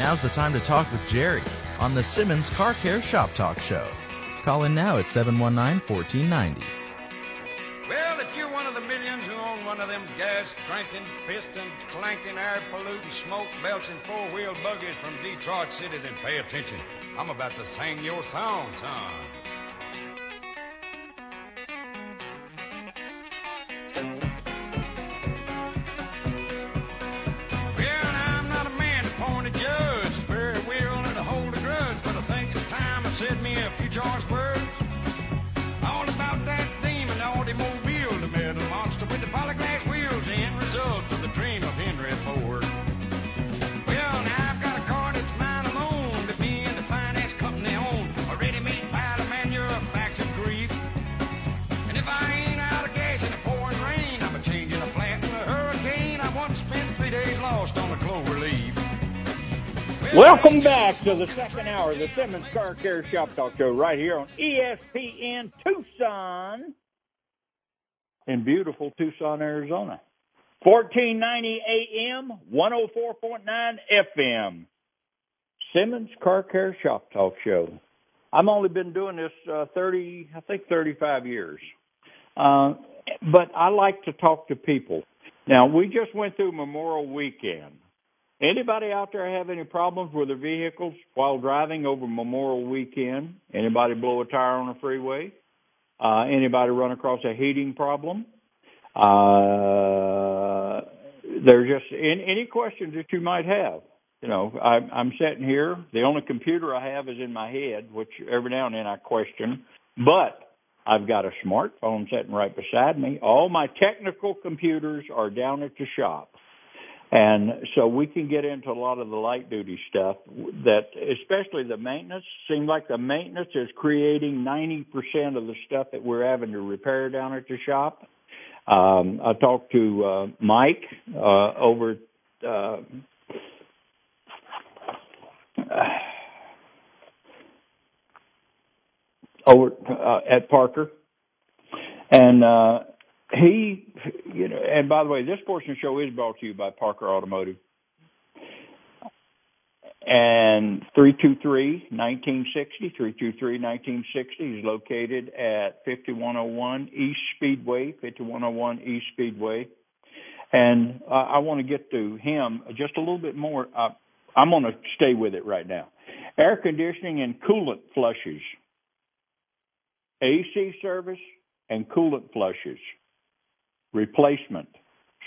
Now's the time to talk with Jerry on the Simmons Car Care Shop Talk Show. Call in now at 719 1490. Well, if you're one of the millions who own one of them gas drinking, piston clanking, air polluting, smoke belching four wheel buggies from Detroit City, then pay attention. I'm about to sing your song, son. Welcome back to the second hour of the Simmons Car Care Shop Talk Show right here on ESPN Tucson in beautiful Tucson, Arizona. 1490 AM, 104.9 FM. Simmons Car Care Shop Talk Show. I've only been doing this uh, 30, I think 35 years. Uh, but I like to talk to people. Now, we just went through Memorial Weekend. Anybody out there have any problems with their vehicles while driving over Memorial Weekend? Anybody blow a tire on a freeway? Uh, anybody run across a heating problem? Uh, there's just any, any questions that you might have. You know, I, I'm sitting here. The only computer I have is in my head, which every now and then I question. But I've got a smartphone sitting right beside me. All my technical computers are down at the shop. And so we can get into a lot of the light duty stuff that, especially the maintenance, seems like the maintenance is creating 90% of the stuff that we're having to repair down at the shop. Um, I talked to uh, Mike uh, over uh, over uh, at Parker, and uh, he, you know, and by the way, this portion of the show is brought to you by Parker Automotive. And 323-1960, 323-1960 is located at 5101 East Speedway, 5101 East Speedway. And uh, I want to get to him just a little bit more. Uh, I'm going to stay with it right now. Air conditioning and coolant flushes, AC service and coolant flushes replacement,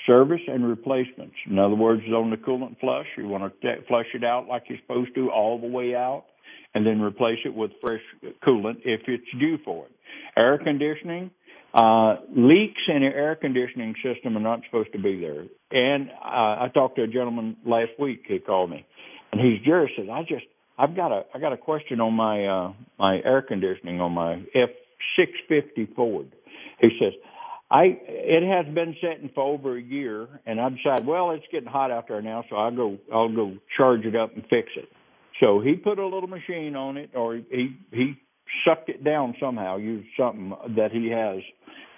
service and replacements. In other words, on the coolant flush, you want to flush it out like you're supposed to all the way out and then replace it with fresh coolant if it's due for it. Air conditioning, uh, leaks in the air conditioning system are not supposed to be there. And uh, I talked to a gentleman last week. He called me, and he's Jerry says, "I just I've got a I got a question on my uh, my air conditioning on my F six fifty Ford." He says, I it has been sitting for over a year, and I decided, well, it's getting hot out there now, so I'll go I'll go charge it up and fix it. So he put a little machine on it, or he he sucked it down somehow, used something that he has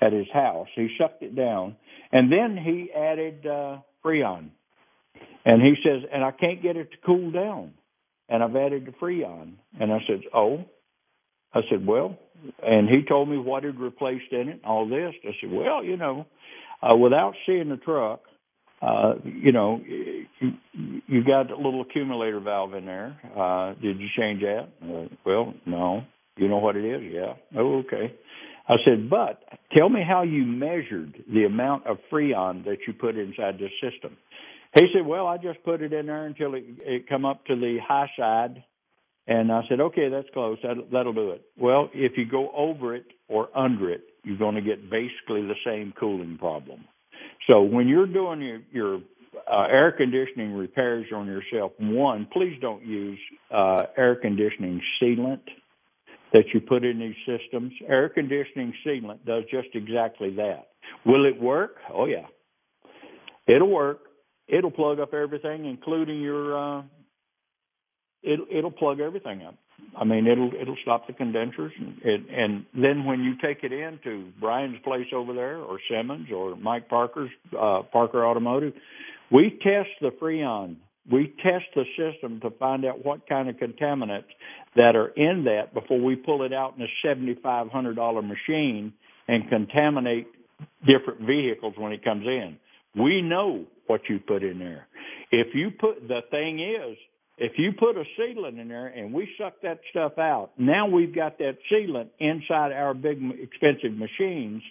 at his house. He sucked it down, and then he added uh, Freon, and he says, and I can't get it to cool down, and I've added the Freon, and I said, oh, I said, well, and he told me what had replaced in it, all this. I said, well, you know, uh, without seeing the truck, uh, you know, you, you got a little accumulator valve in there. Uh, did you change that? Uh, well, no. You know what it is? Yeah. Oh, okay. I said, but tell me how you measured the amount of freon that you put inside the system. He said, well, I just put it in there until it, it come up to the high side and I said, okay, that's close. That'll, that'll do it. Well, if you go over it or under it, you're going to get basically the same cooling problem. So when you're doing your, your uh, air conditioning repairs on yourself, one, please don't use uh, air conditioning sealant that you put in these systems. Air conditioning sealant does just exactly that. Will it work? Oh yeah, it'll work. It'll plug up everything, including your uh, it, it'll plug everything up. I mean, it'll it'll stop the condensers, and, it, and then when you take it into Brian's place over there, or Simmons, or Mike Parker's uh, Parker Automotive, we test the Freon we test the system to find out what kind of contaminants that are in that before we pull it out in a seventy-five hundred dollar machine and contaminate different vehicles when it comes in. We know what you put in there. If you put the thing is, if you put a sealant in there and we suck that stuff out, now we've got that sealant inside our big expensive machines.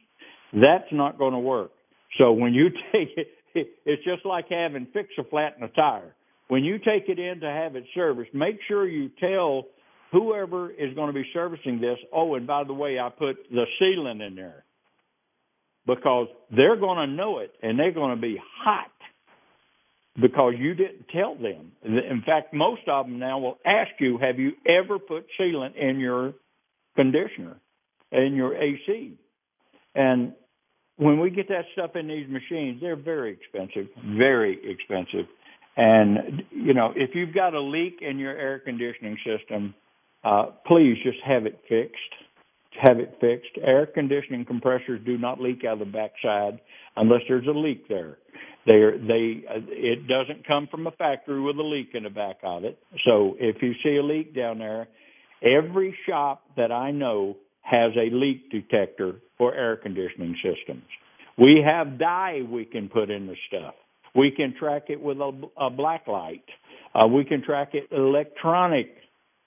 That's not going to work. So when you take it, it's just like having fix a flat in a tire. When you take it in to have it serviced, make sure you tell whoever is going to be servicing this, oh, and by the way, I put the sealant in there because they're going to know it and they're going to be hot because you didn't tell them. In fact, most of them now will ask you, have you ever put sealant in your conditioner, in your AC? And when we get that stuff in these machines, they're very expensive, very expensive. And you know, if you've got a leak in your air conditioning system, uh, please just have it fixed. Have it fixed. Air conditioning compressors do not leak out of the backside unless there's a leak there. They they it doesn't come from a factory with a leak in the back of it. So if you see a leak down there, every shop that I know has a leak detector for air conditioning systems. We have dye we can put in the stuff. We can track it with a, a black light. Uh, we can track it electronic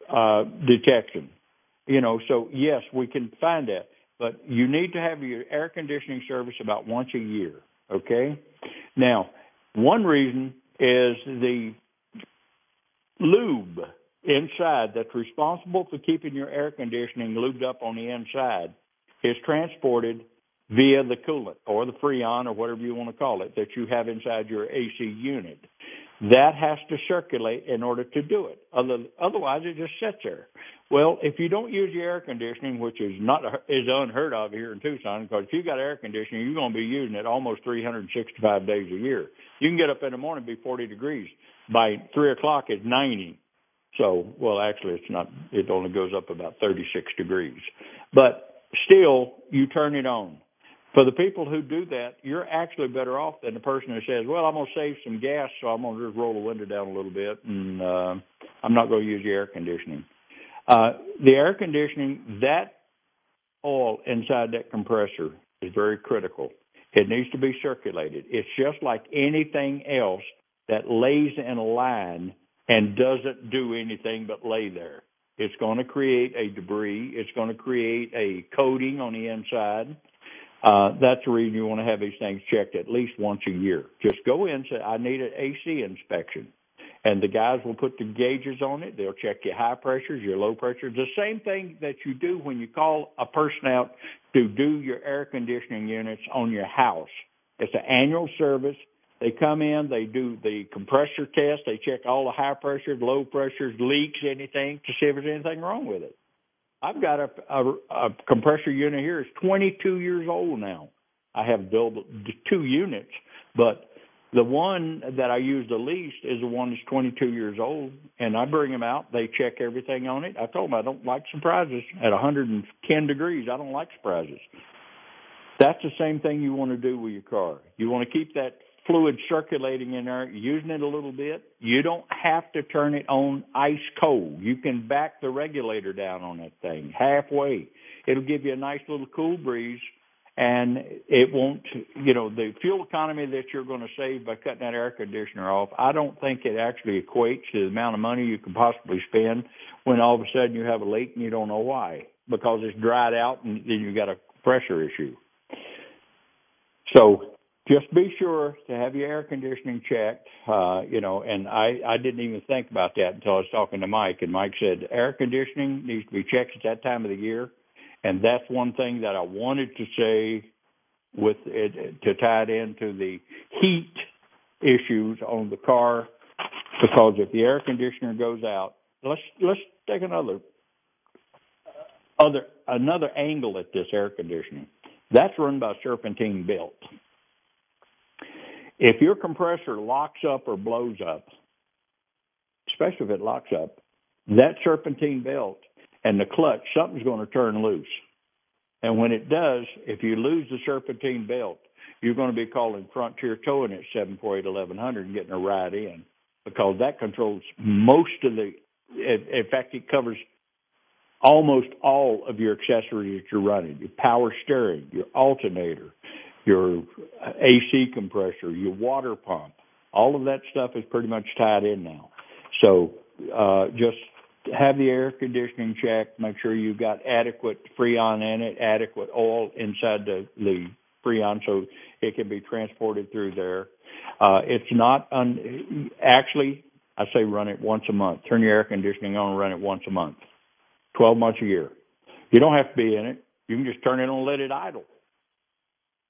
uh, detection. You know, so yes, we can find that, but you need to have your air conditioning service about once a year. Okay. Now, one reason is the lube inside that's responsible for keeping your air conditioning lubed up on the inside is transported via the coolant or the freon or whatever you want to call it that you have inside your AC unit. That has to circulate in order to do it. Otherwise, it just sits there. Well, if you don't use your air conditioning, which is not is unheard of here in Tucson, because if you got air conditioning, you're going to be using it almost 365 days a year. You can get up in the morning be 40 degrees. By three o'clock, it's 90. So, well, actually, it's not. It only goes up about 36 degrees. But still, you turn it on. For the people who do that, you're actually better off than the person who says, "Well, I'm going to save some gas, so I'm going to just roll the window down a little bit, and uh, I'm not going to use the air conditioning." Uh, the air conditioning, that oil inside that compressor is very critical. It needs to be circulated. It's just like anything else that lays in a line and doesn't do anything but lay there. It's going to create a debris. It's going to create a coating on the inside. Uh, that's the reason you want to have these things checked at least once a year. Just go in and say, I need an AC inspection. And the guys will put the gauges on it. They'll check your high pressures, your low pressures. The same thing that you do when you call a person out to do your air conditioning units on your house. It's an annual service. They come in, they do the compressor test, they check all the high pressures, low pressures, leaks, anything to see if there's anything wrong with it. I've got a, a, a compressor unit here. It's 22 years old now. I have built two units, but the one that I use the least is the one that's 22 years old, and I bring them out. They check everything on it. I told them I don't like surprises. At 110 degrees, I don't like surprises. That's the same thing you want to do with your car. You want to keep that fluid circulating in there, using it a little bit. You don't have to turn it on ice cold. You can back the regulator down on that thing halfway. It'll give you a nice little cool breeze and it won't, you know, the fuel economy that you're going to save by cutting that air conditioner off, I don't think it actually equates to the amount of money you can possibly spend when all of a sudden you have a leak and you don't know why because it's dried out and then you got a pressure issue. So just be sure to have your air conditioning checked. Uh, you know, and I I didn't even think about that until I was talking to Mike, and Mike said air conditioning needs to be checked at that time of the year, and that's one thing that I wanted to say with it to tie it into the heat issues on the car, because if the air conditioner goes out, let's let's take another other another angle at this air conditioning. That's run by serpentine belt. If your compressor locks up or blows up, especially if it locks up, that serpentine belt and the clutch, something's going to turn loose. And when it does, if you lose the serpentine belt, you're going to be calling Frontier Towing at 748 1100 and getting a ride in because that controls most of the. In fact, it covers almost all of your accessories that you're running: your power steering, your alternator, your AC compressor, your water pump. All of that stuff is pretty much tied in now. So uh, just have the air conditioning checked. Make sure you've got adequate freon in it, adequate oil inside the the freon, so it can be transported through there. Uh, it's not un- actually. I say run it once a month. Turn your air conditioning on and run it once a month. 12 months a year. You don't have to be in it. You can just turn it on and let it idle.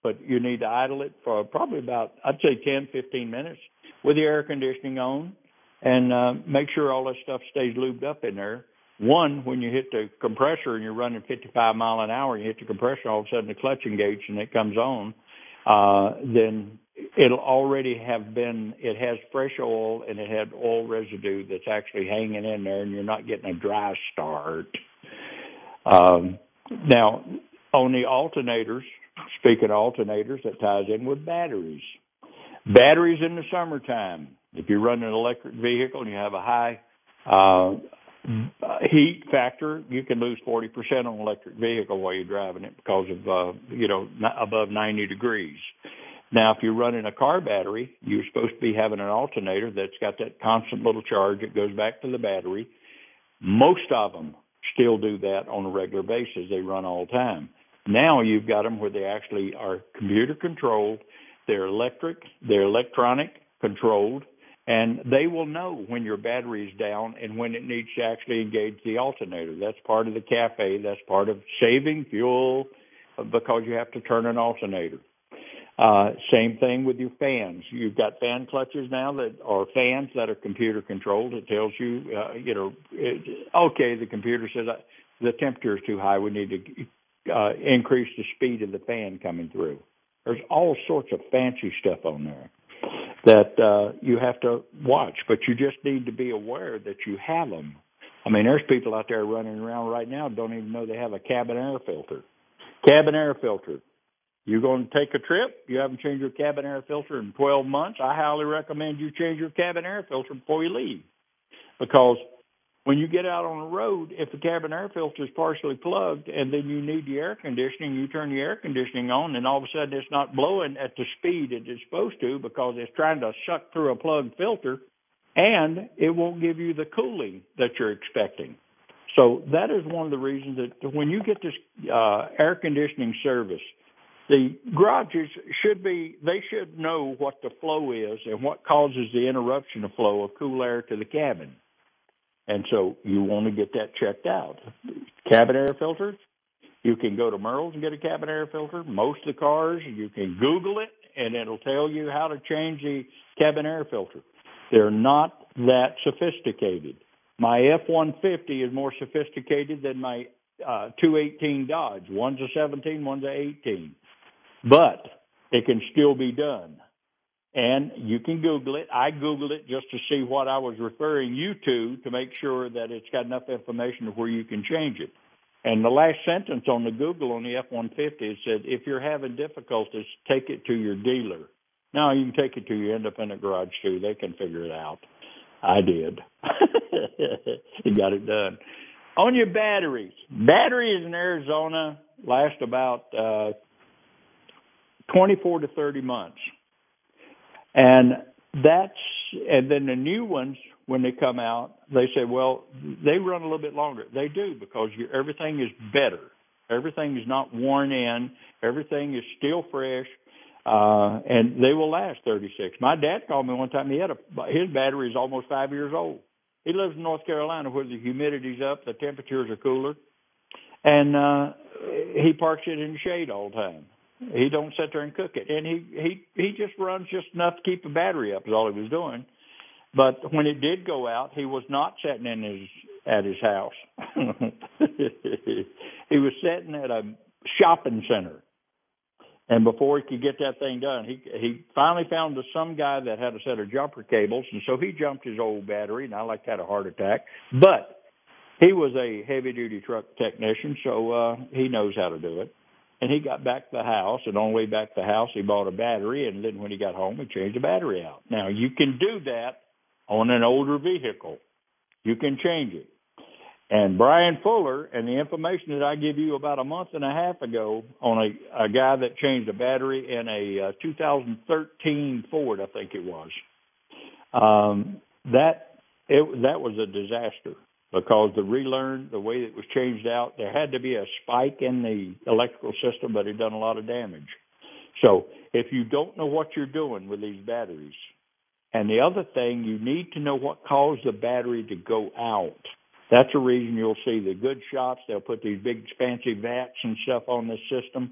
But you need to idle it for probably about, I'd say 10, 15 minutes with the air conditioning on and uh, make sure all that stuff stays lubed up in there. One, when you hit the compressor and you're running 55 mile an hour, and you hit the compressor, all of a sudden the clutch engages and it comes on, uh, then it'll already have been, it has fresh oil and it had oil residue that's actually hanging in there and you're not getting a dry start. Um, now, on the alternators, speaking of alternators, that ties in with batteries. Batteries in the summertime. If you run an electric vehicle and you have a high uh, heat factor, you can lose 40% on an electric vehicle while you're driving it because of, uh, you know, above 90 degrees. Now, if you're running a car battery, you're supposed to be having an alternator that's got that constant little charge that goes back to the battery. Most of them still do that on a regular basis. They run all the time. Now you've got them where they actually are computer controlled, they're electric, they're electronic controlled, and they will know when your battery is down and when it needs to actually engage the alternator. That's part of the CAFE. That's part of saving fuel because you have to turn an alternator. Uh, same thing with your fans. You've got fan clutches now that are fans that are computer controlled. It tells you, uh, you know, it, okay, the computer says uh, the temperature is too high. We need to uh, increase the speed of the fan coming through. There's all sorts of fancy stuff on there that uh, you have to watch, but you just need to be aware that you have them. I mean, there's people out there running around right now don't even know they have a cabin air filter. Cabin air filter. You're going to take a trip, you haven't changed your cabin air filter in 12 months, I highly recommend you change your cabin air filter before you leave. Because when you get out on the road, if the cabin air filter is partially plugged and then you need the air conditioning, you turn the air conditioning on and all of a sudden it's not blowing at the speed it is supposed to because it's trying to suck through a plugged filter and it won't give you the cooling that you're expecting. So that is one of the reasons that when you get this uh, air conditioning service, the garages should be they should know what the flow is and what causes the interruption of flow of cool air to the cabin and so you want to get that checked out. Cabin air filters, you can go to Merle's and get a cabin air filter. Most of the cars, you can Google it and it'll tell you how to change the cabin air filter. They're not that sophisticated. My F-150 is more sophisticated than my uh, 218 Dodge. One's a 17, one's a 18. But it can still be done and you can Google it. I Googled it just to see what I was referring you to to make sure that it's got enough information to where you can change it. And the last sentence on the Google on the F-150 said, if you're having difficulties, take it to your dealer. Now you can take it to your independent garage too. They can figure it out. I did. you got it done. On your batteries, batteries in Arizona last about uh, 24 to 30 months. And that's and then the new ones when they come out, they say, well, they run a little bit longer. They do because you, everything is better. Everything is not worn in. Everything is still fresh, uh, and they will last 36. My dad called me one time. He had a his battery is almost five years old. He lives in North Carolina where the humidity's up, the temperatures are cooler, and uh, he parks it in the shade all the time. He don't sit there and cook it, and he he he just runs just enough to keep the battery up. Is all he was doing. But when it did go out, he was not sitting in his at his house. he was sitting at a shopping center. And before he could get that thing done, he he finally found some guy that had a set of jumper cables, and so he jumped his old battery, and I like had a heart attack. But he was a heavy duty truck technician, so uh he knows how to do it. And he got back to the house, and on the way back to the house, he bought a battery, and then when he got home, he changed the battery out. Now, you can do that on an older vehicle. You can change it. And Brian Fuller and the information that I give you about a month and a half ago on a, a guy that changed a battery in a uh, 2013 Ford, I think it was. Um, that it that was a disaster because the relearn, the way it was changed out, there had to be a spike in the electrical system, but it done a lot of damage. So if you don't know what you're doing with these batteries, and the other thing, you need to know what caused the battery to go out. That's a reason you'll see the good shops, they'll put these big fancy vats and stuff on this system,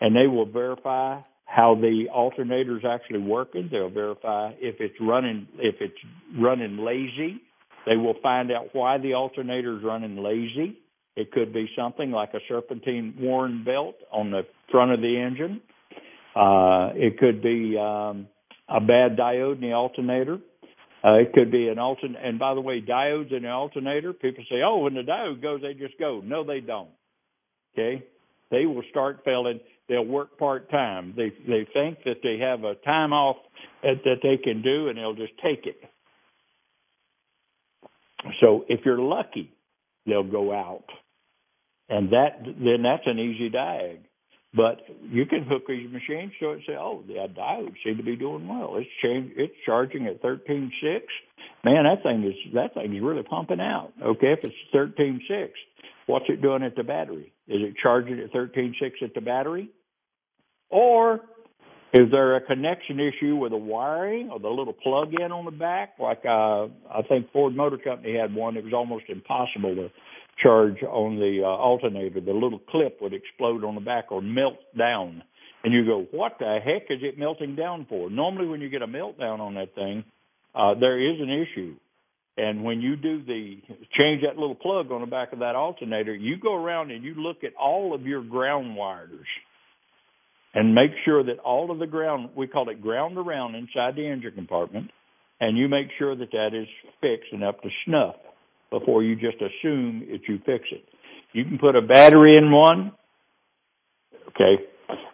and they will verify how the alternator's actually working. They'll verify if it's running, if it's running lazy. They will find out why the alternator is running lazy. It could be something like a serpentine worn belt on the front of the engine. Uh, it could be um, a bad diode in the alternator. Uh, it could be an altern. And by the way, diodes in the alternator, people say, "Oh, when the diode goes, they just go." No, they don't. Okay, they will start failing. They'll work part time. They they think that they have a time off that, that they can do, and they'll just take it. So if you're lucky, they'll go out, and that then that's an easy diag. But you can hook these machines to it say, "Oh, the diode seem to be doing well. It's change, it's charging at thirteen six. Man, that thing is that thing is really pumping out. Okay, if it's thirteen six, what's it doing at the battery? Is it charging at thirteen six at the battery, or is there a connection issue with the wiring or the little plug-in on the back? Like uh, I think Ford Motor Company had one that was almost impossible to charge on the uh, alternator. The little clip would explode on the back or melt down, and you go, "What the heck is it melting down for?" Normally, when you get a meltdown on that thing, uh, there is an issue. And when you do the change that little plug on the back of that alternator, you go around and you look at all of your ground wires and make sure that all of the ground, we call it ground around inside the engine compartment, and you make sure that that is fixed and up to snuff before you just assume that you fix it. You can put a battery in one. Okay.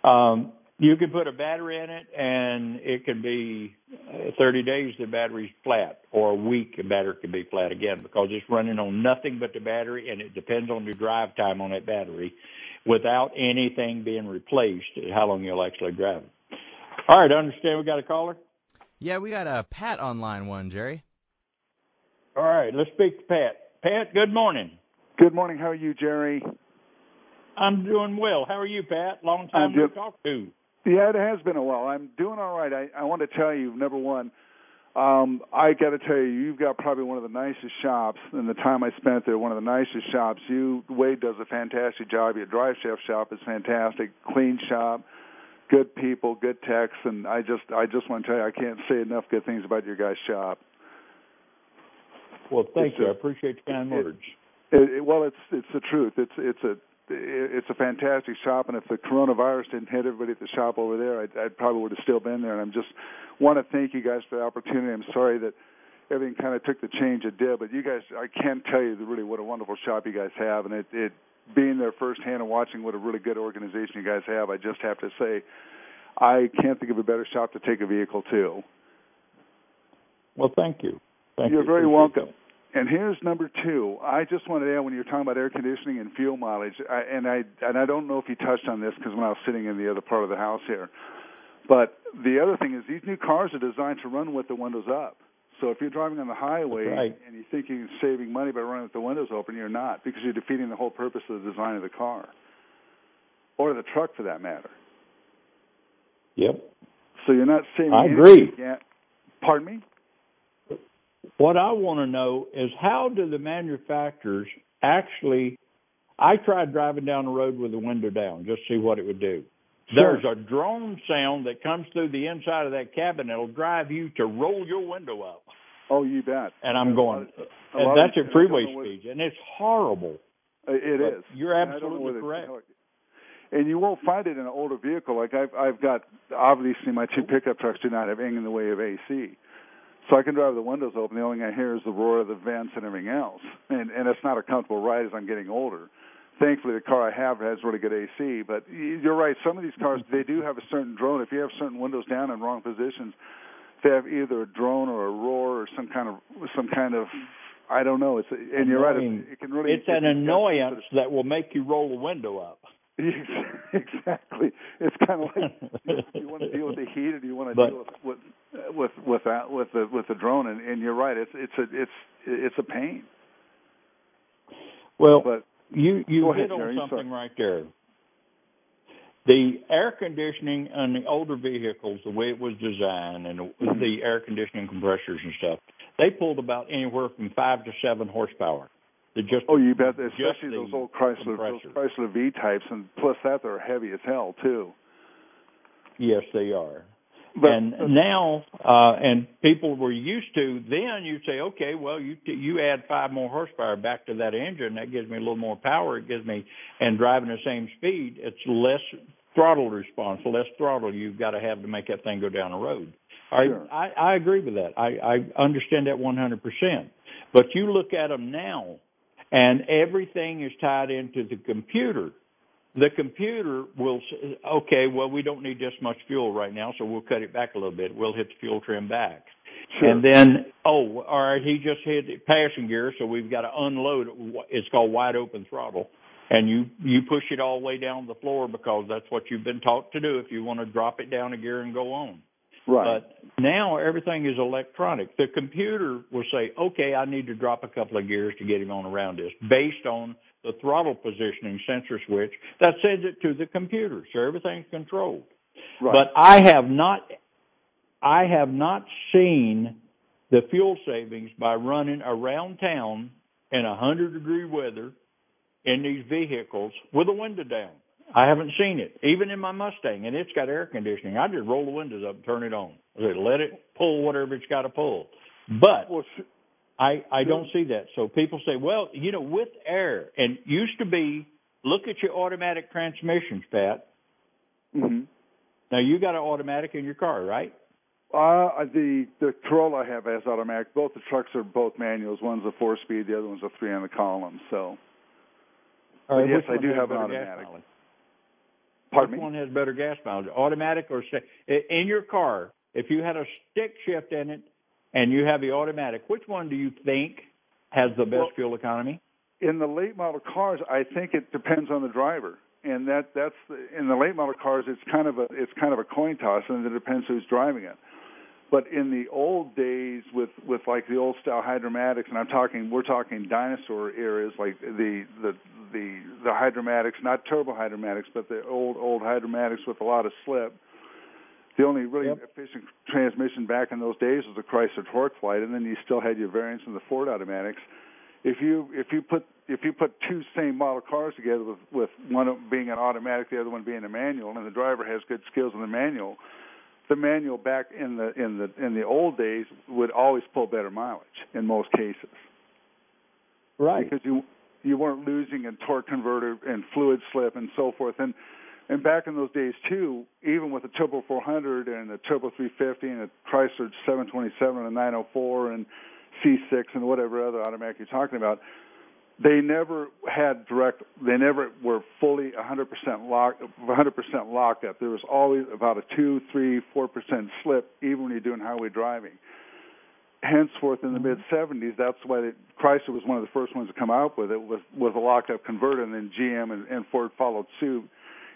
Um, you can put a battery in it and it can be uh, 30 days the battery's flat or a week the battery can be flat again because it's running on nothing but the battery and it depends on your drive time on that battery without anything being replaced, how long you'll actually drive it. All right, I understand we got a caller? Yeah, we got a Pat on line one, Jerry. All right, let's speak to Pat. Pat, good morning. Good morning. How are you, Jerry? I'm doing well. How are you, Pat? Long time to talk to. Yeah, it has been a while. I'm doing all right. I, I want to tell you, number one, um, I got to tell you, you've got probably one of the nicest shops. In the time I spent there, one of the nicest shops. You Wade does a fantastic job. Your drive shaft shop is fantastic, clean shop, good people, good techs, and I just I just want to tell you, I can't say enough good things about your guys' shop. Well, thank it's you. A, I appreciate your kind words. It, it, well, it's it's the truth. It's it's a it's a fantastic shop, and if the coronavirus didn't hit everybody at the shop over there, I, I probably would have still been there. And I'm just want to thank you guys for the opportunity. I'm sorry that everything kind of took the change it did, but you guys, I can't tell you really what a wonderful shop you guys have, and it, it being there firsthand and watching what a really good organization you guys have, I just have to say, I can't think of a better shop to take a vehicle to. Well, thank you. Thank You're you. very welcome. And here's number two. I just wanted to add when you're talking about air conditioning and fuel mileage, I, and I and I don't know if you touched on this because when I was sitting in the other part of the house here, but the other thing is these new cars are designed to run with the windows up. So if you're driving on the highway right. and you think you're saving money by running with the windows open, you're not because you're defeating the whole purpose of the design of the car or the truck for that matter. Yep. So you're not saving. I agree. Yet. Pardon me. What I want to know is how do the manufacturers actually? I tried driving down the road with the window down just to see what it would do. Sure. There's a drone sound that comes through the inside of that cabin It'll drive you to roll your window up. Oh, you bet. And I'm going, of, and that's at freeway speeds, and it's horrible. It but is. You're absolutely correct. And you won't find it in an older vehicle. Like I've, I've got obviously my two pickup trucks do not have anything in the way of AC. So I can drive the windows open. The only thing I hear is the roar of the vents and everything else. And and it's not a comfortable ride as I'm getting older. Thankfully, the car I have has really good AC. But you're right. Some of these cars mm-hmm. they do have a certain drone. If you have certain windows down in wrong positions, they have either a drone or a roar or some kind of some kind of I don't know. It's and you're right. It, it can really. It's an annoyance that will make you roll the window up. exactly. It's kind of like do you want to deal with the heat or do you want to But- deal with with with with that with the with the drone? And, and you're right. It's it's a it's it's a pain. Well, But you you hit ahead, on Jerry, something sorry. right there. The air conditioning on the older vehicles, the way it was designed, and Mm-hmm. the air conditioning compressors and stuff, they pulled about anywhere from five to seven horsepower. Just oh, you bet. Especially those old Chrysler those. Chrysler V types, and plus that they're heavy as hell too. Yes, they are. But, and now, uh, and people were used to then you'd say, okay, well, you you add five more horsepower back to that engine, that gives me a little more power. It gives me, and driving the same speed, it's less throttle response, less throttle you've got to have to make that thing go down the road. I Sure. I, I agree with that. I, I understand that 100%. But you look at them now, and everything is tied into the computer. The computer will s okay well we don't need this much fuel right now so we'll cut it back a little bit. We'll hit the fuel trim back. Sure. and then oh all right he just hit passing gear so we've got to unload it. it's called wide open throttle. And you you push it all the way down the floor because that's what you've been taught to do if you want to drop it down a gear and go on right. but now everything is electronic. The computer will say, okay, I need to drop a couple of gears to get him on around this based on the throttle positioning sensor switch that sends it to the computer. So everything's controlled. right. But I have not, I have not seen the fuel savings by running around town in a hundred degree weather in these vehicles with the window down. I haven't seen it, even in my Mustang, and it's got air conditioning. I just roll the windows up and turn it on. Let it pull whatever it's got to pull. But well, I I don't see that. So people say, well, you know, with air, and used to be, look at your automatic transmissions, Pat. mhm. Now you got an automatic in your car, right? Uh, the the Corolla I have has automatic. Both the trucks are both manuals. One's a four speed, the other one's a three on the column. So, right, yes, I do have an automatic. Pardon Which me. one has better gas mileage, automatic or sta- in your car? If you had a stick shift in it and you have the automatic, which one do you think has the best Well- fuel economy? In the late model cars, I think it depends on the driver, and that that's the, in the late model cars. It's kind of a it's kind of a coin toss, and it depends who's driving it. But in the old days, with with like the old style hydromatics, and I'm talking we're talking dinosaur eras, like the the the the hydromatics, not turbo hydromatics, but the old old hydromatics with a lot of slip. The only really Yep. efficient transmission back in those days was the Chrysler TorqueFlite, and then you still had your variants in the Ford automatics. If you if you put if you put two same model cars together with with one being an automatic, the other one being a manual, and the driver has good skills in the manual, the manual back in the in the in the old days would always pull better mileage in most cases Right. because you you weren't losing in torque converter and fluid slip and so forth and and back in those days too even with a turbo 400 and a turbo 350 and a Chrysler 727 and a 904 and C6 and whatever other automatic you're talking about they never had direct they never were fully 100% locked 100% lockup there was always about a 2 3 4% slip even when you're doing highway driving. Henceforth in the mm-hmm. mid 70s, that's why the, Chrysler was one of the first ones to come out with it was was a lockup converter, and then GM and, and Ford followed suit,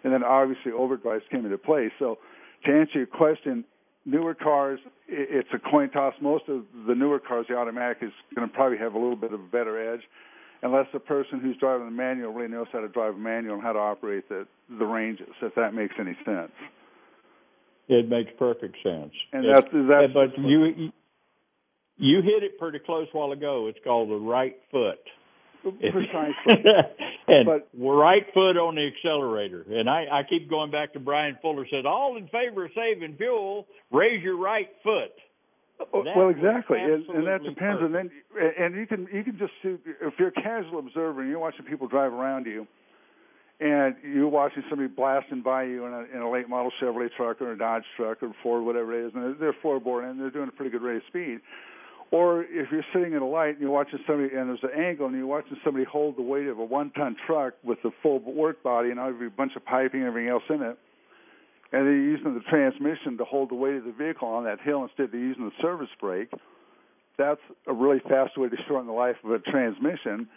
and then obviously overdrives came into play. So, to answer your question, newer cars, it's a coin toss. Most of the newer cars, the automatic is going to probably have a little bit of a better edge, unless the person who's driving the manual really knows how to drive a manual and how to operate the the ranges. If that makes any sense. It makes perfect sense. And It- that's that's but you you hit it pretty close while ago. It's called the right foot. precisely. and But- right foot on the accelerator. And I, I keep going back to Brian Fuller said, all in favor of saving fuel, raise your right foot. Oh, That well, exactly, and, and that depends. And then, and you can you can just see if you're a casual observer and you're watching people drive around you, and you're watching somebody blasting by you in a in a late model Chevrolet truck or a Dodge truck or Ford, whatever it is, and they're, they're floorboard and they're doing a pretty good rate of speed. Or if you're sitting at a light and you're watching somebody and there's an angle and you're watching somebody hold the weight of a one-ton truck with the full work body and every bunch of piping and everything else in it, and they're using the transmission to hold the weight of the vehicle on that hill instead of using the service brake, that's a really fast way to shorten the life of a transmission,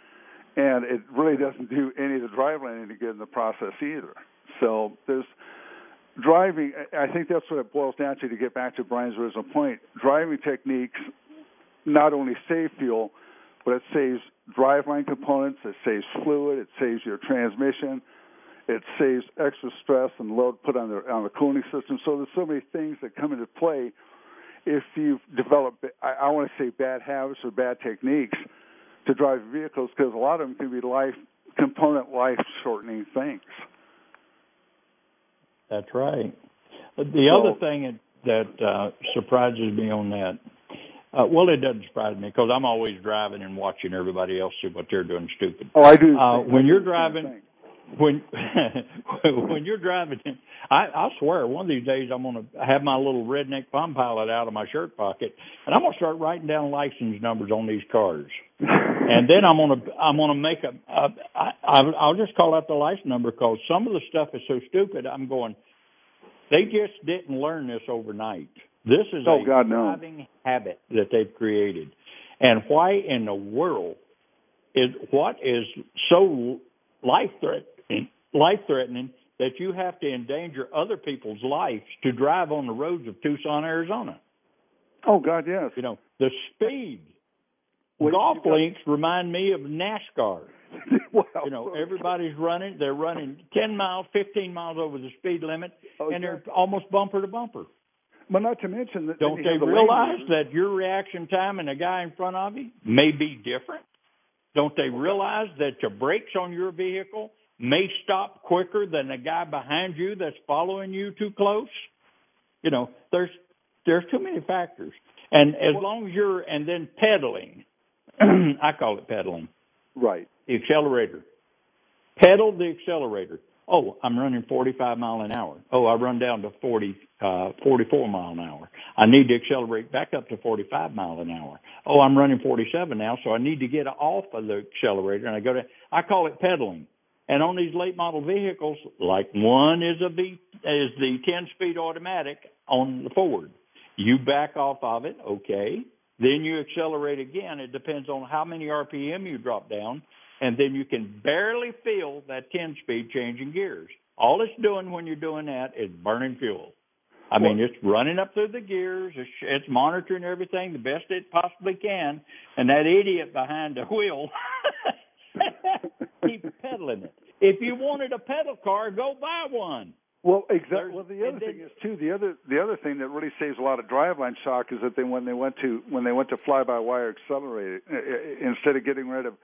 and it really doesn't do any of the driveline any good in the process either. So there's driving. I think that's what it boils down to. To get back to Brian's original point, driving techniques not only save fuel, but it saves driveline components, it saves fluid, it saves your transmission, it saves extra stress and load put on the on the cooling system. So there's so many things that come into play if you've developed, I, I want to say, bad habits or bad techniques to drive vehicles, because a lot of them can be life component life shortening things. That's right. The so, other thing that uh, surprises me on that uh, well, it doesn't surprise me because I'm always driving and watching everybody else do what they're doing stupid. Oh, I do. Uh, when you're driving, when when you're driving, I, I swear one of these days I'm gonna have my little redneck Palm Pilot out of my shirt pocket, and I'm gonna start writing down license numbers on these cars, and then I'm gonna I'm gonna make a, a I, I'll just call out the license number because some of the stuff is so stupid. I'm going. They just didn't learn this overnight. This is oh, a God, driving no. habit that they've created. And why in the world is what is so life threatening life threatening that you have to endanger other people's lives to drive on the roads of Tucson, Arizona? Oh God, yes. You know, the speed. Well, Golf links remind me of NASCAR. well, you know, everybody's running. They're running 10 miles, 15 miles over the speed limit, oh, and they're almost bumper to bumper. But not to mention that don't they the realize that your reaction time and the guy in front of you may be different? Don't they realize that your brakes on your vehicle may stop quicker than the guy behind you that's following you too close? You know, there's there's too many factors. And as long as you're and then pedaling, I call it pedaling. Right. The accelerator. Pedal the accelerator. Oh, I'm running 45 mile an hour. Oh, I run down to 40, uh, 44 mile an hour. I need to accelerate back up to 45 mile an hour. Oh, I'm running 47 now, so I need to get off of the accelerator and I go to, I call it pedaling. And on these late model vehicles, like one is a V, is the 10 speed automatic on the Ford. You back off of it, okay. Then you accelerate again. It depends on how many RPM you drop down and then you can barely feel that 10 speed changing gears. All it's doing when you're doing that is burning fuel. I mean, it's running up through the gears. It's, it's monitoring everything the best it possibly can, and that idiot behind the wheel keeps pedaling it. If you wanted a pedal car, go buy one. Well, exactly. Well, the other thing is too. The other the other thing that really saves a lot of driveline shock is that they when they went to when they went to fly by wire accelerated instead of getting rid of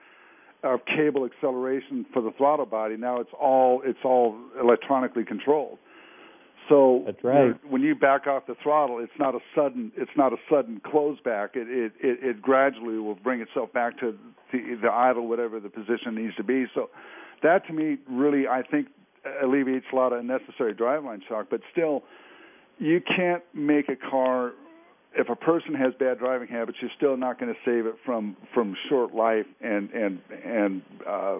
of cable acceleration for the throttle body. Now it's all it's all electronically controlled. So that's right. When you back off the throttle, it's not a sudden it's not a sudden close back. It it it, it gradually will bring itself back to the, the idle whatever the position needs to be. So that to me really I think alleviates a lot of unnecessary driveline shock. But still, you can't make a car if a person has bad driving habits, you're still not going to save it from from short life and and and uh, uh,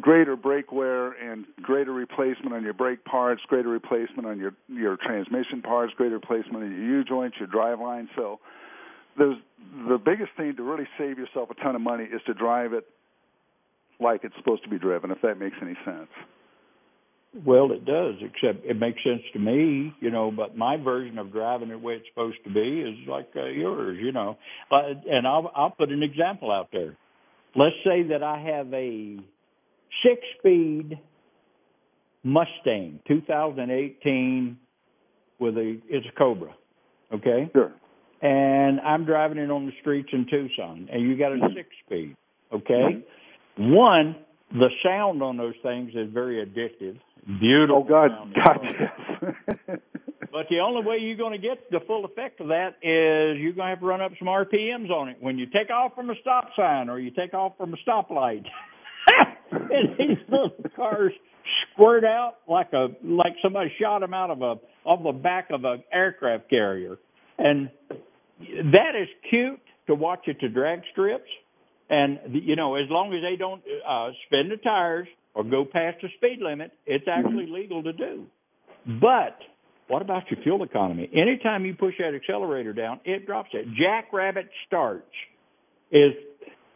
greater brake wear and greater replacement on your brake parts, greater replacement on your your transmission parts, greater replacement on your U joints, your drive line. So there's the biggest thing to really save yourself a ton of money is to drive it like it's supposed to be driven, if that makes any sense. Well, it does, except it makes sense to me, you know. But my version of driving it the way it's supposed to be is like uh, yours, you know. Uh, and I'll I'll put an example out there. Let's say that I have a six-speed Mustang, 2018, with a it's a Cobra, okay? Sure. And I'm driving it on the streets in Tucson, and you got a mm-hmm. six-speed, okay? Mm-hmm. One, the sound on those things is very addictive Beautiful. Oh God, God yes. but the only way you're going to get the full effect of that is you're going to have to run up some RPMs on it. When you take off from a stop sign or you take off from a stoplight, and these little cars squirt out like a like somebody shot them out of a off the back of an aircraft carrier, and that is cute to watch it to drag strips. And you know, as long as they don't uh, spin the tires, or go past the speed limit, it's actually legal to do. But what about your fuel economy? Anytime you push that accelerator down, it drops it. Jackrabbit starts is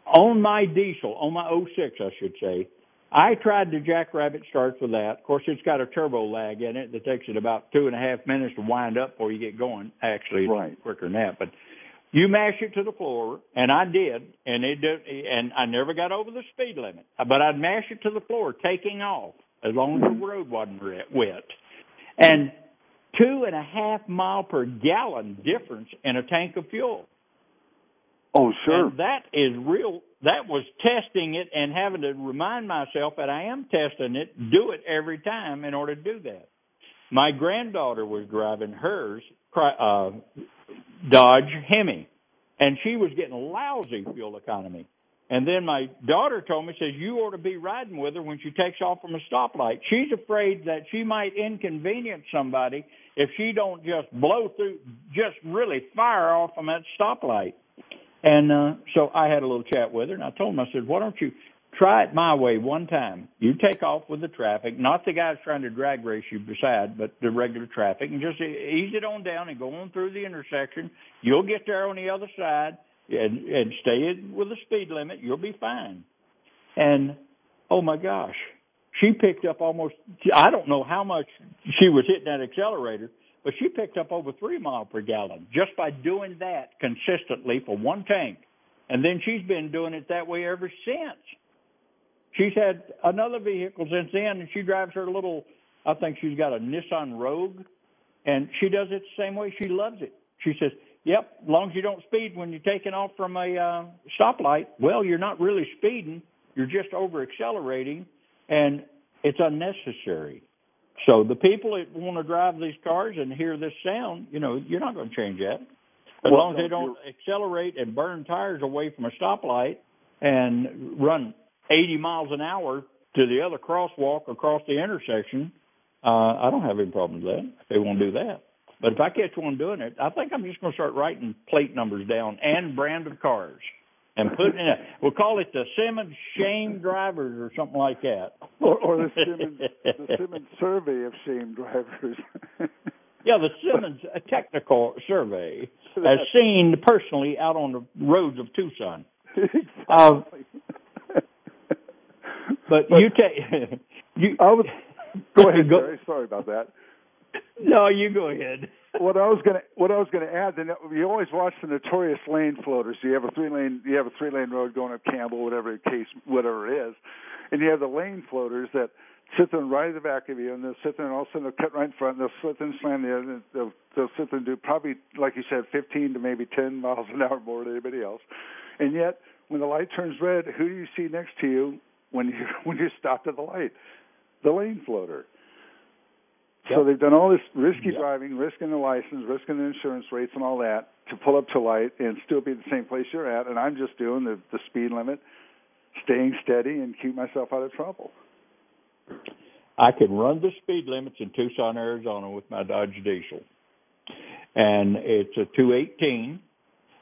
on my diesel, on my 06, I should say. I tried the Jackrabbit starts with that. Of course, it's got a turbo lag in it that takes it about two and a half minutes to wind up before you get going. Actually, Right. quicker than that. But you mash it to the floor, and I did, and it did, and I never got over the speed limit. But I'd mash it to the floor, taking off as long as the road wasn't wet, and two and a half mile per gallon difference in a tank of fuel. Oh, sure. And that is real. That was testing it and having to remind myself that I am testing it, do it every time in order to do that. My granddaughter was driving hers, uh, Dodge Hemi, and she was getting lousy fuel economy. And then my daughter told me, says, you ought to be riding with her when she takes off from a stoplight. She's afraid that she might inconvenience somebody if she don't just blow through, just really fire off from that stoplight. And uh, so I had a little chat with her, and I told him, I said, why don't you try it my way one time? You take off with the traffic, not the guys trying to drag race you beside, but the regular traffic, and just ease it on down and go on through the intersection. You'll get there on the other side and, and stay with the speed limit. You'll be fine. And oh my gosh, she picked up almost, I don't know how much she was hitting that accelerator, but she picked up over three mile per gallon just by doing that consistently for one tank. And then she's been doing it that way ever since. She's had another vehicle since then, and she drives her little, I think she's got a Nissan Rogue, and she does it the same way. She loves it. She says, Yep, as long as you don't speed when you're taking off from a uh, stoplight, well, you're not really speeding. You're just over accelerating, and it's unnecessary. So the people that want to drive these cars and hear this sound, you know, you're not going to change that. As Well, long as they don't accelerate and burn tires away from a stoplight and run 80 miles an hour to the other crosswalk across the intersection, uh, I don't have any problem with that. If they want to do that. But if I catch one doing it, I think I'm just going to start writing plate numbers down and brand of cars and putting it. We'll call it the Simmons Shame Drivers or something like that. or, or the Simmons, the Simmons survey of shame drivers. Yeah, the Simmons Technical Survey, as seen personally out on the roads of Tucson. Uh, but, you take you. I was go ahead, Go- Jerry. Sorry about that. No, you go ahead. What I was gonna what I was gonna add, then you always watch the notorious lane floaters. You have a three lane you have a three lane road going up Campbell, whatever the case whatever it is, and you have the lane floaters that sit there right at the back of you, and they'll sit there and all of a sudden they'll cut right in front, and they'll sit and slam the other, they'll they'll sit there and do probably like you said, fifteen to maybe ten miles an hour more than anybody else, and yet when the light turns red, who do you see next to you when you when you stopped at the light? The lane floater. So they've done all this risky Yep. driving, risking the license, risking the insurance rates and all that to pull up to light and still be the same place you're at. And I'm just doing the, the speed limit, staying steady, and keep myself out of trouble. I can run the speed limits in Tucson, Arizona with my Dodge Diesel. And it's a 218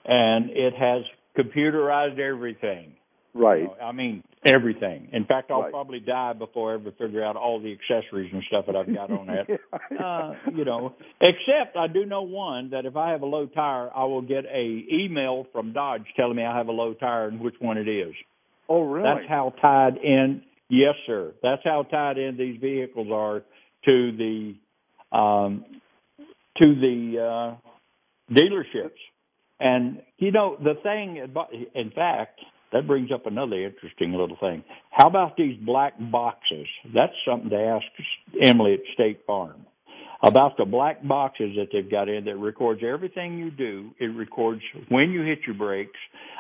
and it has computerized everything. Right. I mean, everything. In fact, I'll Right. probably die before I ever figure out all the accessories and stuff that I've got on that. uh, you know, except I do know one that if I have a low tire, I will get a email from Dodge telling me I have a low tire and which one it is. oh, really? That's how tied in. Yes, sir. That's how tied in these vehicles are to the um, to the uh, dealerships. And you know the thing. In fact, that brings up another interesting little thing. How about these black boxes? That's something to ask Emily at State Farm about the black boxes that they've got in that records everything you do. It records when you hit your brakes,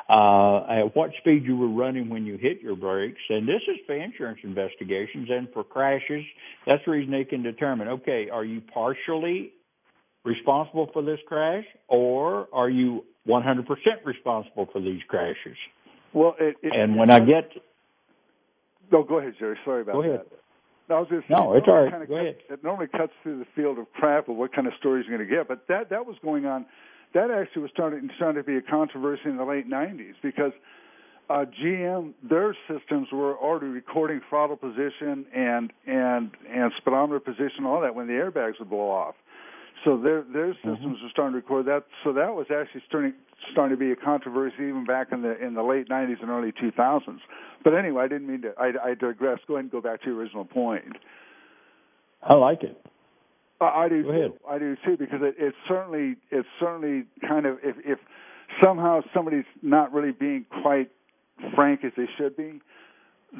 uh, at what speed you were running when you hit your brakes, and this is for insurance investigations and for crashes. That's the reason they can determine. Okay, are you partially responsible for this crash, or are you 100% responsible for these crashes? Well, it, it, And when I get, no, go ahead, Jerry. Sorry about Go ahead. that. No, I was say, No, it it's all right. kinda Go cuts- ahead. It normally cuts through the field of crap of what kind of stories you're going to get, but that that was going on. That actually was starting starting to be a controversy in the late '90s because uh, GM, their systems were already recording throttle position and and and speedometer position, all that when the airbags would blow off. So their their Mm-hmm. systems were starting to record that. So that was actually starting starting to be a controversy even back in the in the late '90s and early 2000s. But anyway, I didn't mean to. I, I digress. Go ahead and go back to your original point. I like it. I, I do Go ahead. too. I do too because it, it's certainly it's certainly kind of if if somehow somebody's not really being quite frank as they should be,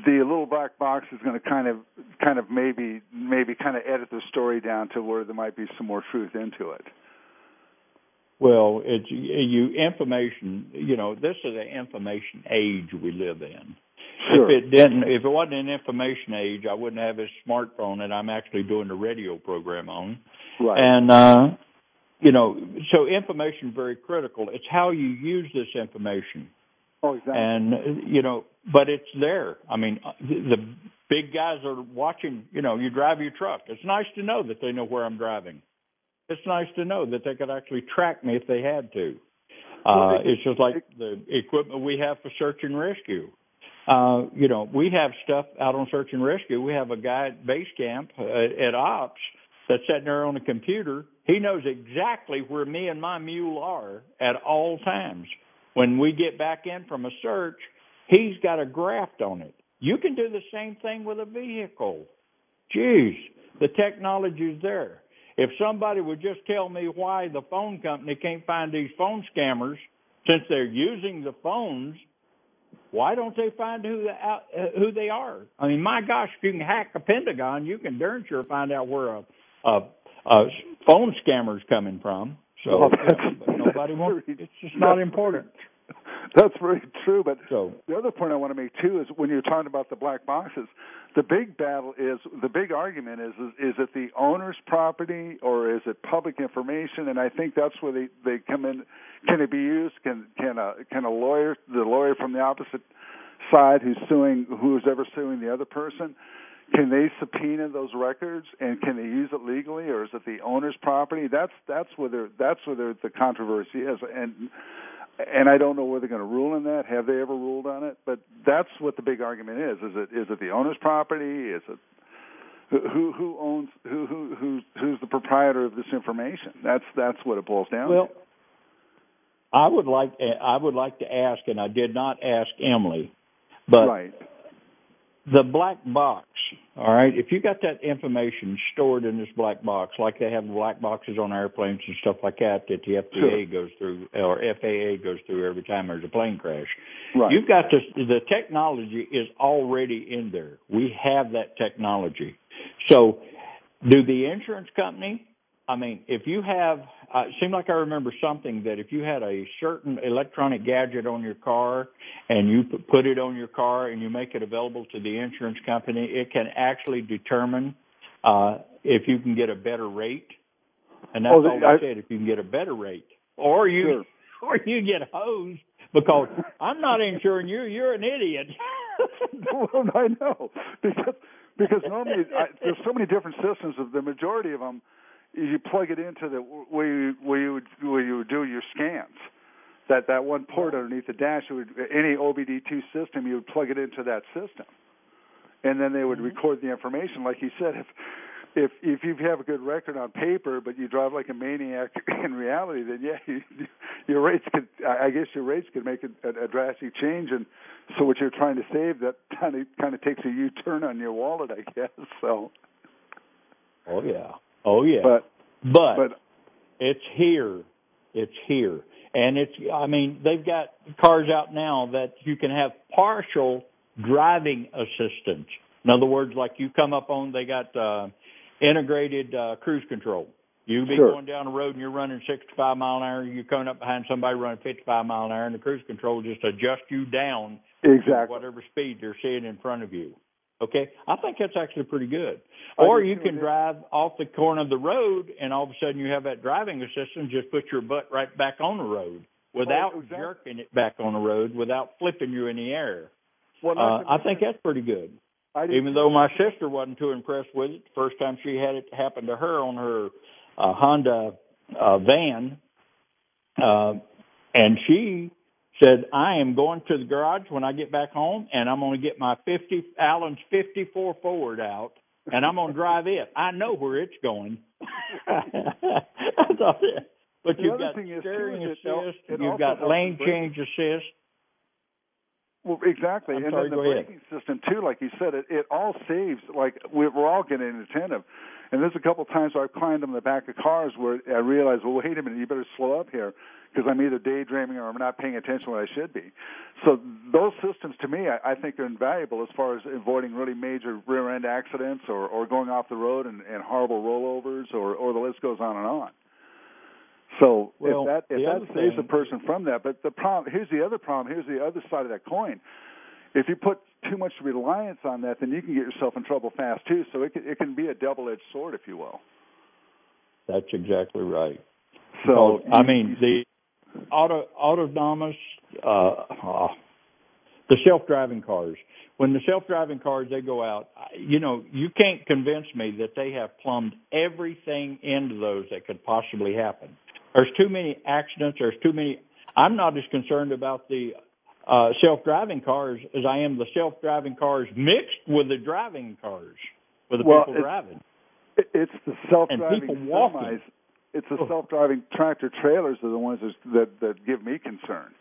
the little black box is going to kind of kind of maybe maybe kind of edit the story down to where there might be some more truth into it. Well, it's you information. You know, this is an information age we live in. Sure. If it didn't, if it wasn't an information age, I wouldn't have a smartphone that I'm actually doing the radio program on. Right. And uh, you know, so information very critical. It's how you use this information. Oh, exactly. and you know but it's there. I mean the big guys are watching you know you drive your truck. It's nice to know that they know where i'm driving. It's nice to know that they could actually track me if they had to. Uh it's just like the equipment we have for search and rescue. Uh you know we have stuff out on search and rescue. We have a guy at base camp uh, at ops that's sitting there on the computer. He knows exactly where me and my mule are at all times when we get back in from a search, he's got a graft on it. You can do the same thing with a vehicle. Jeez, the technology's there. If somebody would just tell me why the phone company can't find these phone scammers, since they're using the phones, why don't they find who the, uh, who they are? I mean, my gosh, if you can hack a Pentagon, you can darn sure find out where a, a, a phone scammer's coming from. So Well, you know, that's- but nobody wants. It's just not important. That's very true. But So the other point I want to make too is when you're talking about the black boxes, the big battle is the big argument is is, is it the owner's property or is it public information? And I think that's where they they come in. Can it be used? Can can a can a lawyer the lawyer from the opposite side who's suing who's ever suing the other person? Can they subpoena those records and can they use it legally, or is it the owner's property? That's that's where they're, that's where the controversy is, and and I don't know whether they're going to rule on that. Have they ever ruled on it? But that's what the big argument is. Is it is it the owner's property? Is it who who owns who who who's who's the proprietor of this information? That's that's what it boils down to. well, to. I would like I would like to ask, and I did not ask Emily, but right. The black box. All right, if you got that information stored in this black box, like they have black boxes on airplanes and stuff like that, that the FDA goes through or FAA goes through every time there's a plane crash. Right. You've got this. The technology is already in there. We have that technology. So, do the insurance company? I mean, if you have, uh, it seemed like I remember something that if you had a certain electronic gadget on your car and you put it on your car and you make it available to the insurance company, it can actually determine uh, if you can get a better rate. And that's Oh, all I- said. If you can get a better rate, or you, or you get hosed because I'm not insuring you. You're an idiot. well, I know because because normally I, there's so many different systems. Of the majority of them, you plug it into the where you where you would where you would do your scans. That that one port underneath the dash, it would any OBD2 system, you would plug it into that system, and then they would mm-hmm. record the information. Like you said, if if if you have a good record on paper, but you drive like a maniac in reality, then yeah, you, your rates could. I guess your rates could make a, a, a drastic change, and so what you're trying to save that kind of kind of takes a U-turn on your wallet, I guess. So, oh yeah. Oh yeah. but but but it's here. It's here. And it's, I mean, they've got cars out now that you can have partial driving assistance. In other words, like you come up on, they got, uh, integrated, uh, cruise control. You be Sure. going down the road and you're running 65 mile an hour, you're coming up behind somebody running 55 mile an hour and the cruise control just adjust you down to exactly. whatever speed they're seeing in front of you. Okay, I think that's actually pretty good. Or you can drive off the corner of the road, and all of a sudden you have that driving assistance. Just put your butt right back on the road without Oh, exactly. jerking it back on the road, without flipping you in the air. Well, Uh, I think that's pretty good. Even though my sister wasn't too impressed with it, the first time she had it happen to her on her uh, Honda uh, van, uh, and she said, I am going to the garage when I get back home and I'm going to get my 50, Allen's 54 Ford out and I'm going to drive it. I know where it's going. I thought, but The you've got steering is assist, it you've got lane change assist. Well, exactly, I'm and sorry, then the go ahead. braking system too, like you said, it it all saves. Like we're, all getting attentive, and there's a couple times where I've climbed on the back of cars where I realize, well, wait a minute, you better slow up here because I'm either daydreaming or I'm not paying attention when I should be. So those systems, to me, I, I think are invaluable as far as avoiding really major rear end accidents or or going off the road and, and horrible rollovers, or or the list goes on and on. So Well, if that if that other saves a person from that, but the problem here's the other problem. Here's the other side of that coin. If you put too much reliance on that, then you can get yourself in trouble fast too. So it can, it can be a double-edged sword, if you will. That's exactly right. So I mean the auto autonomous uh, uh the self-driving cars. When the self-driving cars they go out, I- you know, you can't convince me that they have plumbed everything into those that could possibly happen. There's too many accidents. There's too many. I'm not as concerned about the uh, self-driving cars as I am the self-driving cars mixed with the driving cars, with the Well, people it- driving. It's the self-driving and people walking. semis. It's the Oh. self-driving tractor trailers are the ones that that, that give me concern.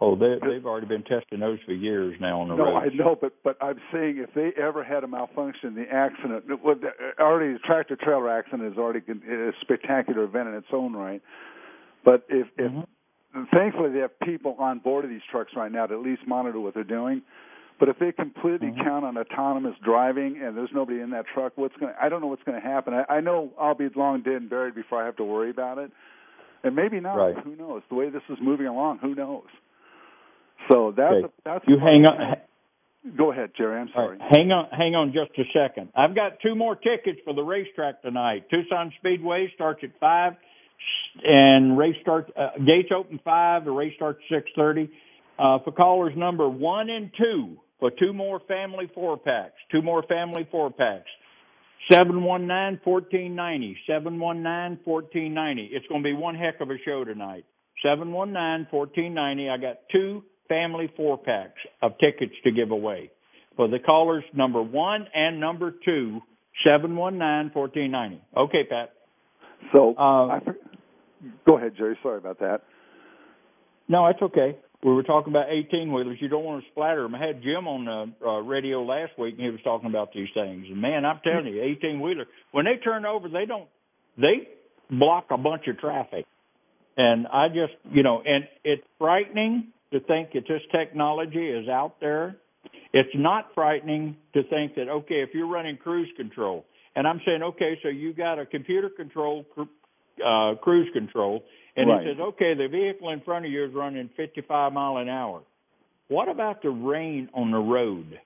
Oh, they, they've already been testing those for years now on the No, roads. I know, but but I'm saying if they ever had a malfunction, the accident, well, already the tractor trailer accident is already a spectacular event in its own right. But if if Mhm. thankfully they have people on board of these trucks right now to at least monitor what they're doing. But if they completely Mhm. count on autonomous driving and there's nobody in that truck, what's going? I don't know what's going to happen. I, I know I'll be long dead and buried before I have to worry about it, and maybe not. Right. Who knows? The way this is moving along, who knows? So that's Okay. a, that's You hang on, Go ahead, Jerry. I'm sorry. right, hang on, hang on just a second. I've got two more tickets for the racetrack tonight. Tucson Speedway starts at five, and race start uh, gates open five. The race starts six thirty. Uh, for callers number one and two for two more family four packs. Two more family four packs. Seven one nine fourteen ninety. Seven one nine fourteen ninety. It's going to be one heck of a show tonight. Seven one nine fourteen ninety. I got two family four packs of tickets to give away for the callers number one and number two. Seven one nine fourteen ninety. Okay, Pat. So Uh, I, go ahead, Jerry. Sorry about that. No, that's okay. We were talking about eighteen wheelers. You don't want to splatter them. I had Jim on the uh, radio last week, and he was talking about these things. And man, I'm telling you, eighteen wheeler when they turn over, they don't they block a bunch of traffic. And I just, you know, and it's frightening to think that this technology is out there. It's not frightening to think that okay, if you're running cruise control, and I'm saying okay, so you got a computer control uh, cruise control, and Right. it says okay, the vehicle in front of you is running 55 mile an hour. What about the rain on the road?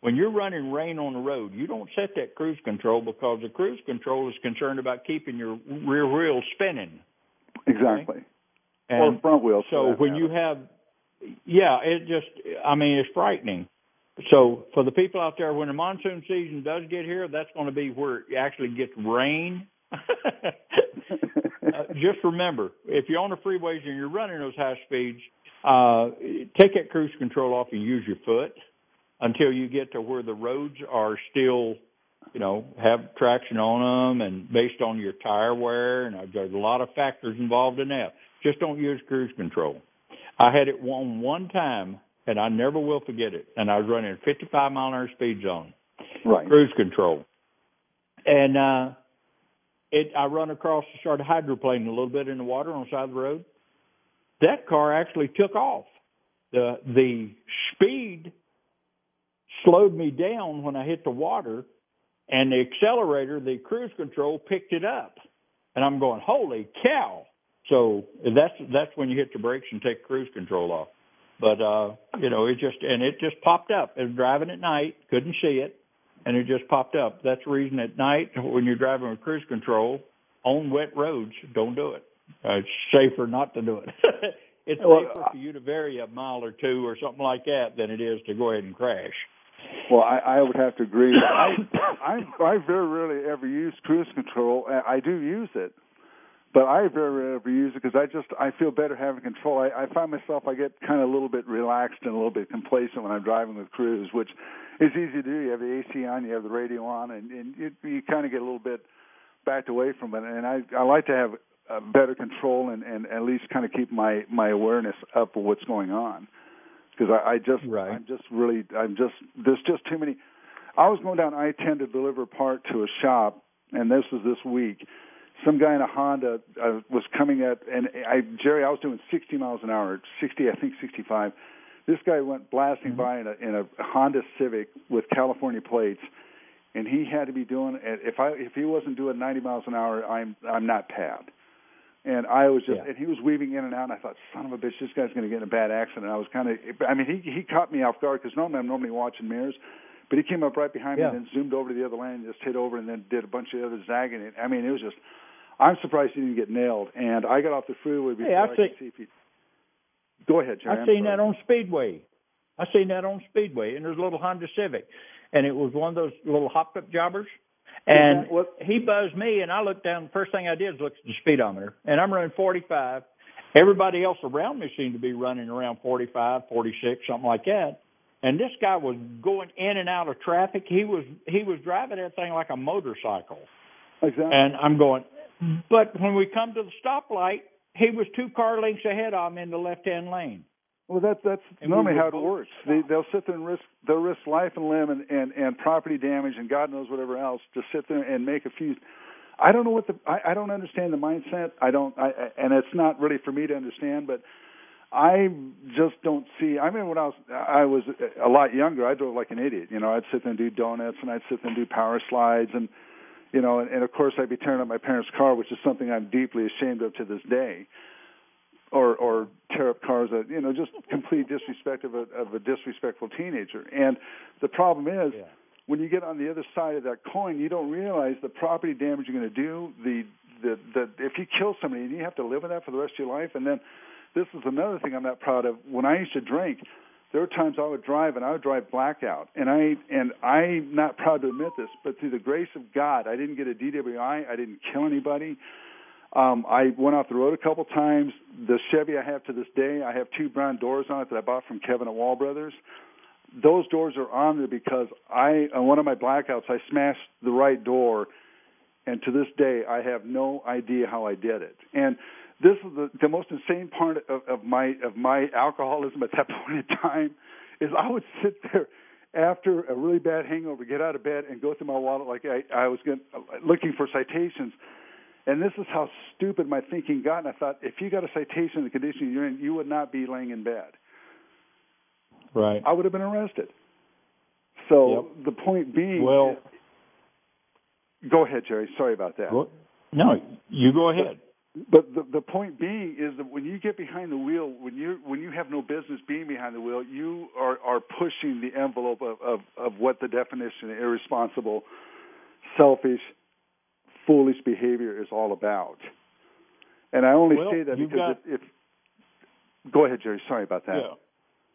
When you're running rain on the road, you don't set that cruise control because the cruise control is concerned about keeping your rear wheels spinning. Exactly. And or front wheels. for so when matter. you have, yeah, it just, I mean, it's frightening. So for the people out there, when the monsoon season does get here, that's going to be where it actually gets rain. Uh, just remember, if you're on the freeways and you're running those high speeds, uh, take that cruise control off and use your foot until you get to where the roads are still, you know, have traction on them and based on your tire wear. And there's a lot of factors involved in that. Just don't use cruise control. I had it one one time, and I never will forget it. And I was running a 55 mile an hour speed zone, right. cruise control, and uh, it. I run across, and started hydroplaning a little bit in the water on the side of the road. That car actually took off. The the speed slowed me down when I hit the water, and the accelerator, the cruise control, picked it up. And I'm going, holy cow! So that's that's when you hit the brakes and take cruise control off. But uh, you know, it just and it just popped up. I was driving at night, couldn't see it, and it just popped up. That's the reason at night when you're driving with cruise control on wet roads, don't do it. Uh, it's safer not to do it. it's Well, safer for you to vary a mile or two or something like that than it is to go ahead and crash. Well, I, I would have to agree. I, I I very rarely ever use cruise control. I I do use it, but I very rarely ever use it because I just I feel better having control. I, I find myself I get kind of a little bit relaxed and a little bit complacent when I'm driving with cruise, which is easy to do. You have the AC on, you have the radio on, and, and you, you kind of get a little bit backed away from it. And I I like to have uh, better control and and at least kind of keep my my awareness up of what's going on because I, I just right. I'm just really I'm just there's just too many. I was going down I-10 to deliver a part to a shop, and this was this week some guy in a Honda uh, was coming at, and I, Jerry, I was doing 60 miles an hour, 60, I think 65. This guy went blasting mm-hmm. by in a, in a Honda Civic with California plates, and he had to be doing. If I if he wasn't doing 90 miles an hour, I'm I'm not Pat. And I was just, yeah. and he was weaving in and out. And I thought, son of a bitch, this guy's going to get in a bad accident. And I was kind of, I mean, he he caught me off guard because normally I'm normally watching mirrors, but he came up right behind yeah. me and then zoomed over to the other lane and just hit over and then did a bunch of other zagging. I mean, it was just I'm surprised he didn't get nailed. And I got off the freeway before hey, I've I seen, see if he. Go ahead, Jerry. I've seen that on Speedway. I've seen that on Speedway, and there's a little Honda Civic, and it was one of those little hopped up jobbers. And what, he buzzed me, and I looked down. The first thing I did was look at the speedometer, and I'm running 45. Everybody else around me seemed to be running around 45, 46, something like that. And this guy was going in and out of traffic. He was he was driving that thing like a motorcycle. Exactly. And I'm going, but when we come to the stoplight, he was two car lengths ahead of him in the left hand lane. Well, that's that's and normally we how it works. They, they'll sit there and risk they'll risk life and limb and, and and property damage and God knows whatever else to sit there and make a few. I don't know what the I, I don't understand the mindset. I don't I, and it's not really for me to understand, but I just don't see. I mean, when I was I was a lot younger, I drove like an idiot. You know, I'd sit there and do donuts and I'd sit there and do power slides and you know, and, and of course I'd be tearing up my parents' car, which is something I'm deeply ashamed of to this day. Or or tear up cars that you know just complete disrespect of a of a disrespectful teenager. And the problem is yeah. when you get on the other side of that coin, you don't realize the property damage you're going to do. The the the if you kill somebody and you have to live with that for the rest of your life, and then this is another thing I'm not proud of. When I used to drink, there were times I would drive and I would drive blackout, and I and I'm not proud to admit this, but through the grace of God, I didn't get a DWI. I didn't kill anybody. Um, I went off the road a couple times. The Chevy I have to this day, I have two brown doors on it that I bought from Kevin at Wall Brothers. Those doors are on there because I, on one of my blackouts, I smashed the right door, and to this day, I have no idea how I did it. And this is the, the most insane part of, of my of my alcoholism at that point in time is I would sit there after a really bad hangover, get out of bed and go through my wallet like I, I was going, looking for citations. And this is how stupid my thinking got. And I thought, if you got a citation in the condition you're in, you would not be laying in bed. Right. I would have been arrested. So yep. the point being, well, go ahead, Jerry. Sorry about that. no, you go ahead. But the the point being is that when you get behind the wheel, when you when you have no business being behind the wheel, you are are pushing the envelope of of, of what the definition of irresponsible, selfish, foolish behavior is all about. And I only well, say that because got, if, if go ahead, Jerry. Sorry about that.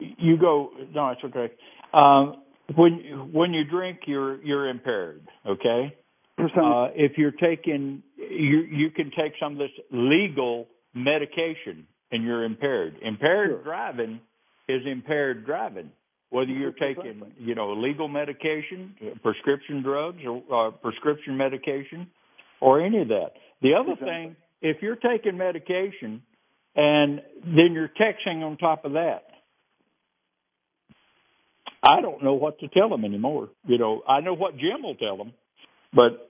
Yeah. You go. No, it's okay. Um, when when you drink, you're you're impaired. Okay. Uh, if you're taking, you you can take some of this legal medication and you're impaired. Impaired sure. driving is impaired driving. Whether you're taking, you know, legal medication, prescription drugs, or uh, prescription medication, or any of that. The other exactly. thing, if you're taking medication and then you're texting on top of that, I don't know what to tell them anymore. You know, I know what Jim will tell them, but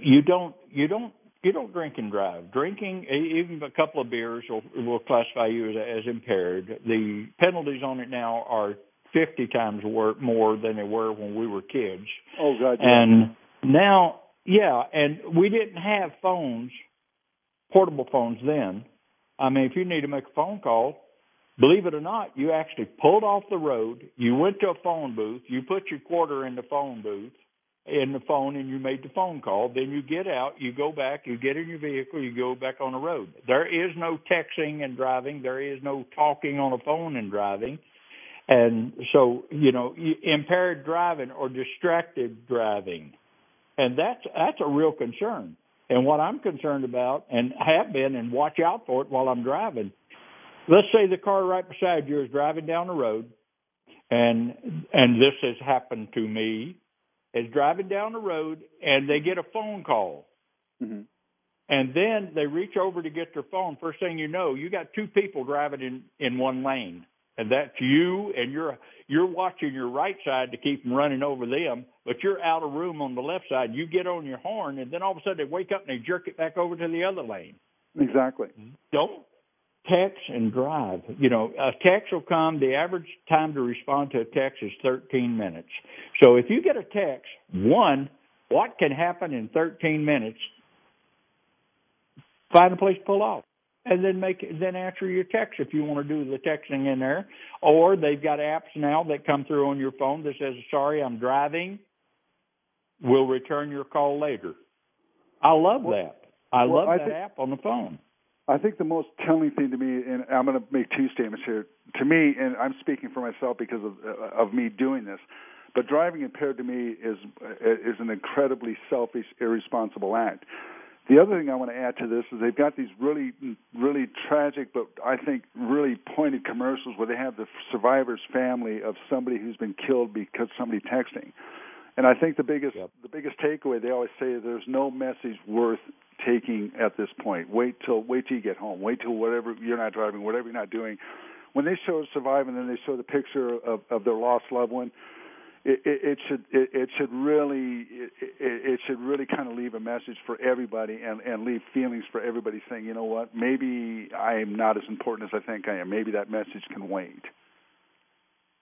you don't you don't you don't drink and drive. Drinking, even a couple of beers, will, will classify you as, as impaired. The penalties on it now are 50 times more than they were when we were kids. Oh, God. And now, yeah, and we didn't have phones, portable phones then. I mean, if you need to make a phone call, believe it or not, you actually pulled off the road, you went to a phone booth, you put your quarter in the phone booth, in the phone and you made the phone call. Then you get out, you go back, you get in your vehicle, you go back on the road. There is no texting and driving. There is no talking on a phone and driving. And so, you know, impaired driving or distracted driving. And that's that's a real concern. And what I'm concerned about, and have been, and watch out for it while I'm driving. Let's say the car right beside you is driving down the road, and and this has happened to me, is driving down the road and they get a phone call. Mm-hmm. And then they reach over to get their phone. First thing you know, you got two people driving in in one lane and that's you and you're you're watching your right side to keep them running over them but you're out of room on the left side you get on your horn and then all of a sudden they wake up and they jerk it back over to the other lane exactly don't text and drive you know a text will come the average time to respond to a text is 13 minutes so if you get a text one what can happen in 13 minutes find a place to pull off and then make then answer your text if you want to do the texting in there. Or they've got apps now that come through on your phone that says, "Sorry, I'm driving. We'll return your call later." I love that. I well, love I that think, app on the phone. I think the most telling thing to me, and I'm going to make two statements here. To me, and I'm speaking for myself because of uh, of me doing this, but driving impaired to me is is an incredibly selfish, irresponsible act the other thing I want to add to this is they've got these really, really tragic, but I think really pointed commercials where they have the survivor's family of somebody who's been killed because somebody texting. And I think the biggest yep. the biggest takeaway they always say is there's no message worth taking at this point. Wait till wait till you get home. Wait till whatever you're not driving, whatever you're not doing. When they show survive and then they show the picture of, of their lost loved one, it, it, it should it, it should really it, it should really kind of leave a message for everybody and and leave feelings for everybody saying you know what maybe I am not as important as I think I am maybe that message can wait.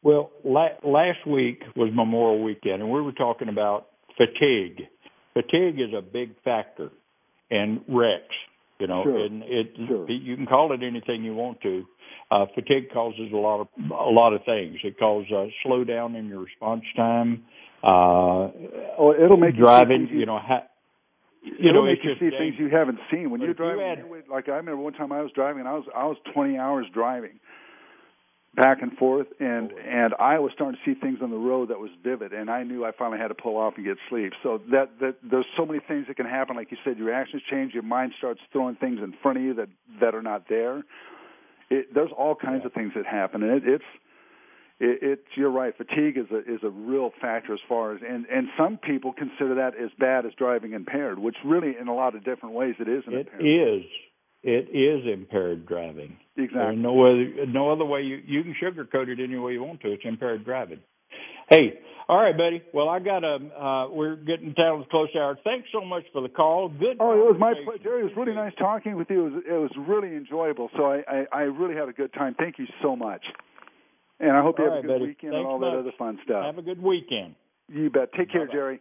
Well, la- last week was Memorial Weekend, and we were talking about fatigue. Fatigue is a big factor, and wrecks. You know, sure. and it sure. you can call it anything you want to. Uh, fatigue causes a lot of a lot of things. It causes a slowdown in your response time. Uh, oh, it'll make driving. You, you know, ha- you it'll know, make you see dangerous. things you haven't seen when but you're driving. You had, like I remember one time I was driving and I was I was 20 hours driving back and forth and oh, and I was starting to see things on the road that was vivid and I knew I finally had to pull off and get sleep. So that that there's so many things that can happen like you said your actions change, your mind starts throwing things in front of you that that are not there it, there's all kinds yeah. of things that happen, and it, it's it, it's you're right. Fatigue is a is a real factor as far as and and some people consider that as bad as driving impaired, which really in a lot of different ways it is. An it impaired. is. It is impaired driving. Exactly. There's no other no other way you you can sugarcoat it any way you want to. It's impaired driving. Hey, all right, buddy. Well, I got a. Uh, we're getting down to the close hour. Thanks so much for the call. Good. Oh, it was my pleasure. It was really nice talking with you. It was, it was really enjoyable. So I, I, I really had a good time. Thank you so much. And I hope you all have right, a good buddy. weekend Thanks and all much. that other fun stuff. Have a good weekend. You bet. Take care, Bye-bye. Jerry.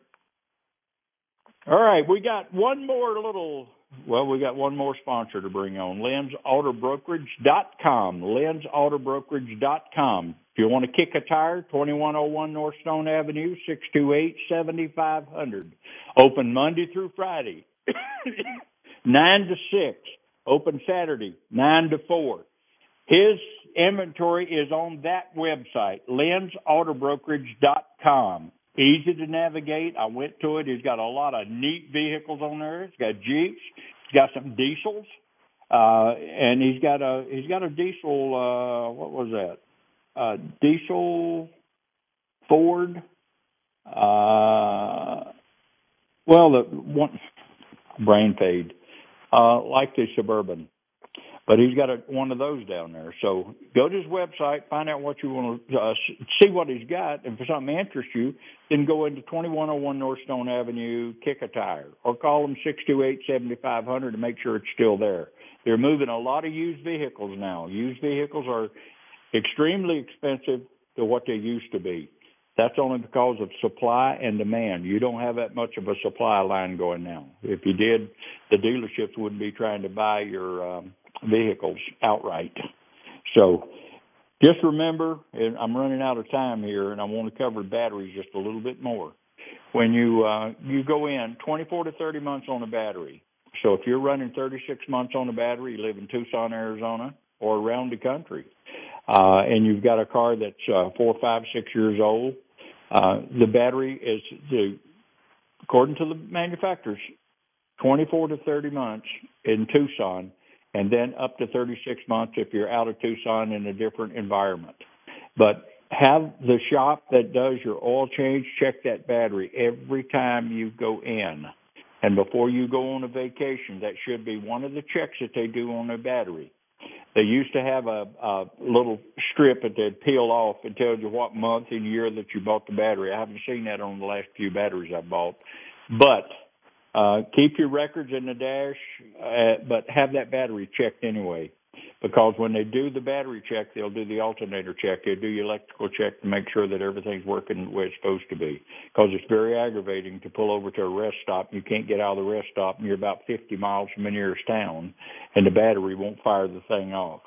All right, we got one more little. Well, we got one more sponsor to bring on. LensAutoBrokerage.com. LensAutoBrokerage.com. If you want to kick a tire, 2101 North Stone Avenue, 628-7500. Open Monday through Friday, 9 to 6. Open Saturday, 9 to 4. His inventory is on that website, LensAutoBrokerage.com. Easy to navigate. I went to it. He's got a lot of neat vehicles on there. He's got Jeeps. He's got some diesels. Uh, and he's got a, he's got a diesel, uh, what was that? Uh, diesel Ford. Uh, well, the one, brain fade, uh, like the Suburban but he's got a, one of those down there. So go to his website, find out what you want to uh, see what he's got, and if something interests you, then go into 2101 North Stone Avenue, kick a tire, or call them 628-7500 to make sure it's still there. They're moving a lot of used vehicles now. Used vehicles are extremely expensive to what they used to be. That's only because of supply and demand. You don't have that much of a supply line going now. If you did, the dealerships wouldn't be trying to buy your um, vehicles outright. So just remember, and I'm running out of time here, and I want to cover batteries just a little bit more. When you uh, you go in 24 to 30 months on a battery. So if you're running 36 months on a battery, you live in Tucson, Arizona, or around the country, uh, and you've got a car that's uh, four, five, six years old, uh, the battery is the according to the manufacturers 24 to 30 months in Tucson, and then up to 36 months if you're out of Tucson in a different environment. But have the shop that does your oil change check that battery every time you go in. And before you go on a vacation, that should be one of the checks that they do on a battery. They used to have a, a little strip that they'd peel off and tells you what month and year that you bought the battery. I haven't seen that on the last few batteries I bought. But uh, keep your records in the dash, uh, but have that battery checked anyway. Because when they do the battery check, they'll do the alternator check. They'll do your electrical check to make sure that everything's working the way it's supposed to be. Because it's very aggravating to pull over to a rest stop. You can't get out of the rest stop, and you're about 50 miles from the nearest town, and the battery won't fire the thing off.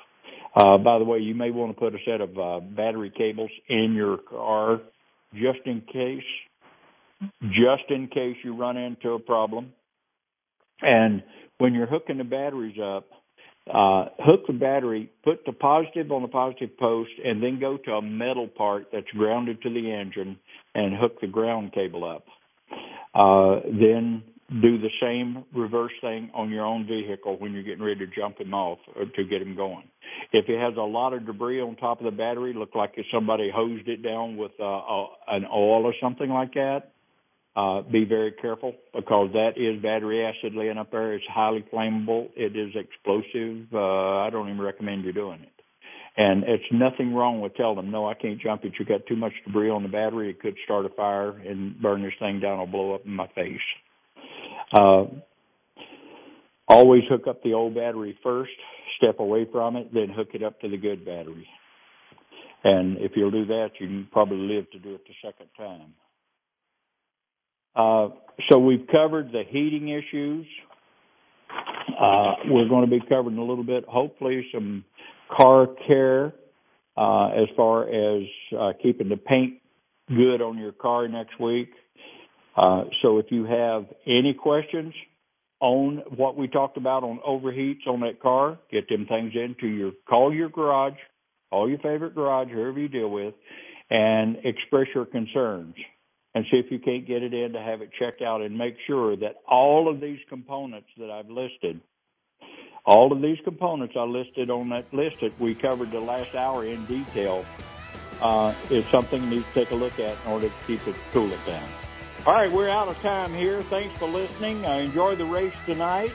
Uh, by the way, you may want to put a set of uh, battery cables in your car just in case just in case you run into a problem. And when you're hooking the batteries up, uh, hook the battery, put the positive on the positive post, and then go to a metal part that's grounded to the engine and hook the ground cable up. Uh, then do the same reverse thing on your own vehicle when you're getting ready to jump him off or to get him going. If it has a lot of debris on top of the battery, look like if somebody hosed it down with uh, a, an oil or something like that, uh, be very careful because that is battery acid laying up there. It's highly flammable. It is explosive. Uh, I don't even recommend you doing it. And it's nothing wrong with telling them, no, I can't jump it. You've got too much debris on the battery. It could start a fire and burn this thing down or blow up in my face. Uh, always hook up the old battery first, step away from it, then hook it up to the good battery. And if you'll do that, you can probably live to do it the second time. Uh, so we've covered the heating issues. Uh, we're going to be covering a little bit, hopefully, some car care uh, as far as uh, keeping the paint good on your car next week. Uh, so if you have any questions on what we talked about on overheats on that car, get them things into your call your garage, all your favorite garage, whoever you deal with, and express your concerns and see if you can't get it in to have it checked out and make sure that all of these components that I've listed, all of these components I listed on that list that we covered the last hour in detail, uh, is something you need to take a look at in order to keep it cool it down. All right, we're out of time here. Thanks for listening. I enjoy the race tonight.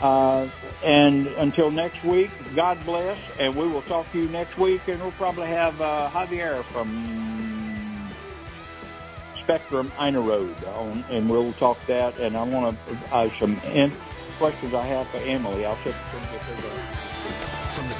Uh, and until next week, God bless, and we will talk to you next week, and we'll probably have uh, Javier from Spectrum Road on, and we'll talk that. And I want to uh, some questions I have for Emily. I'll check. From the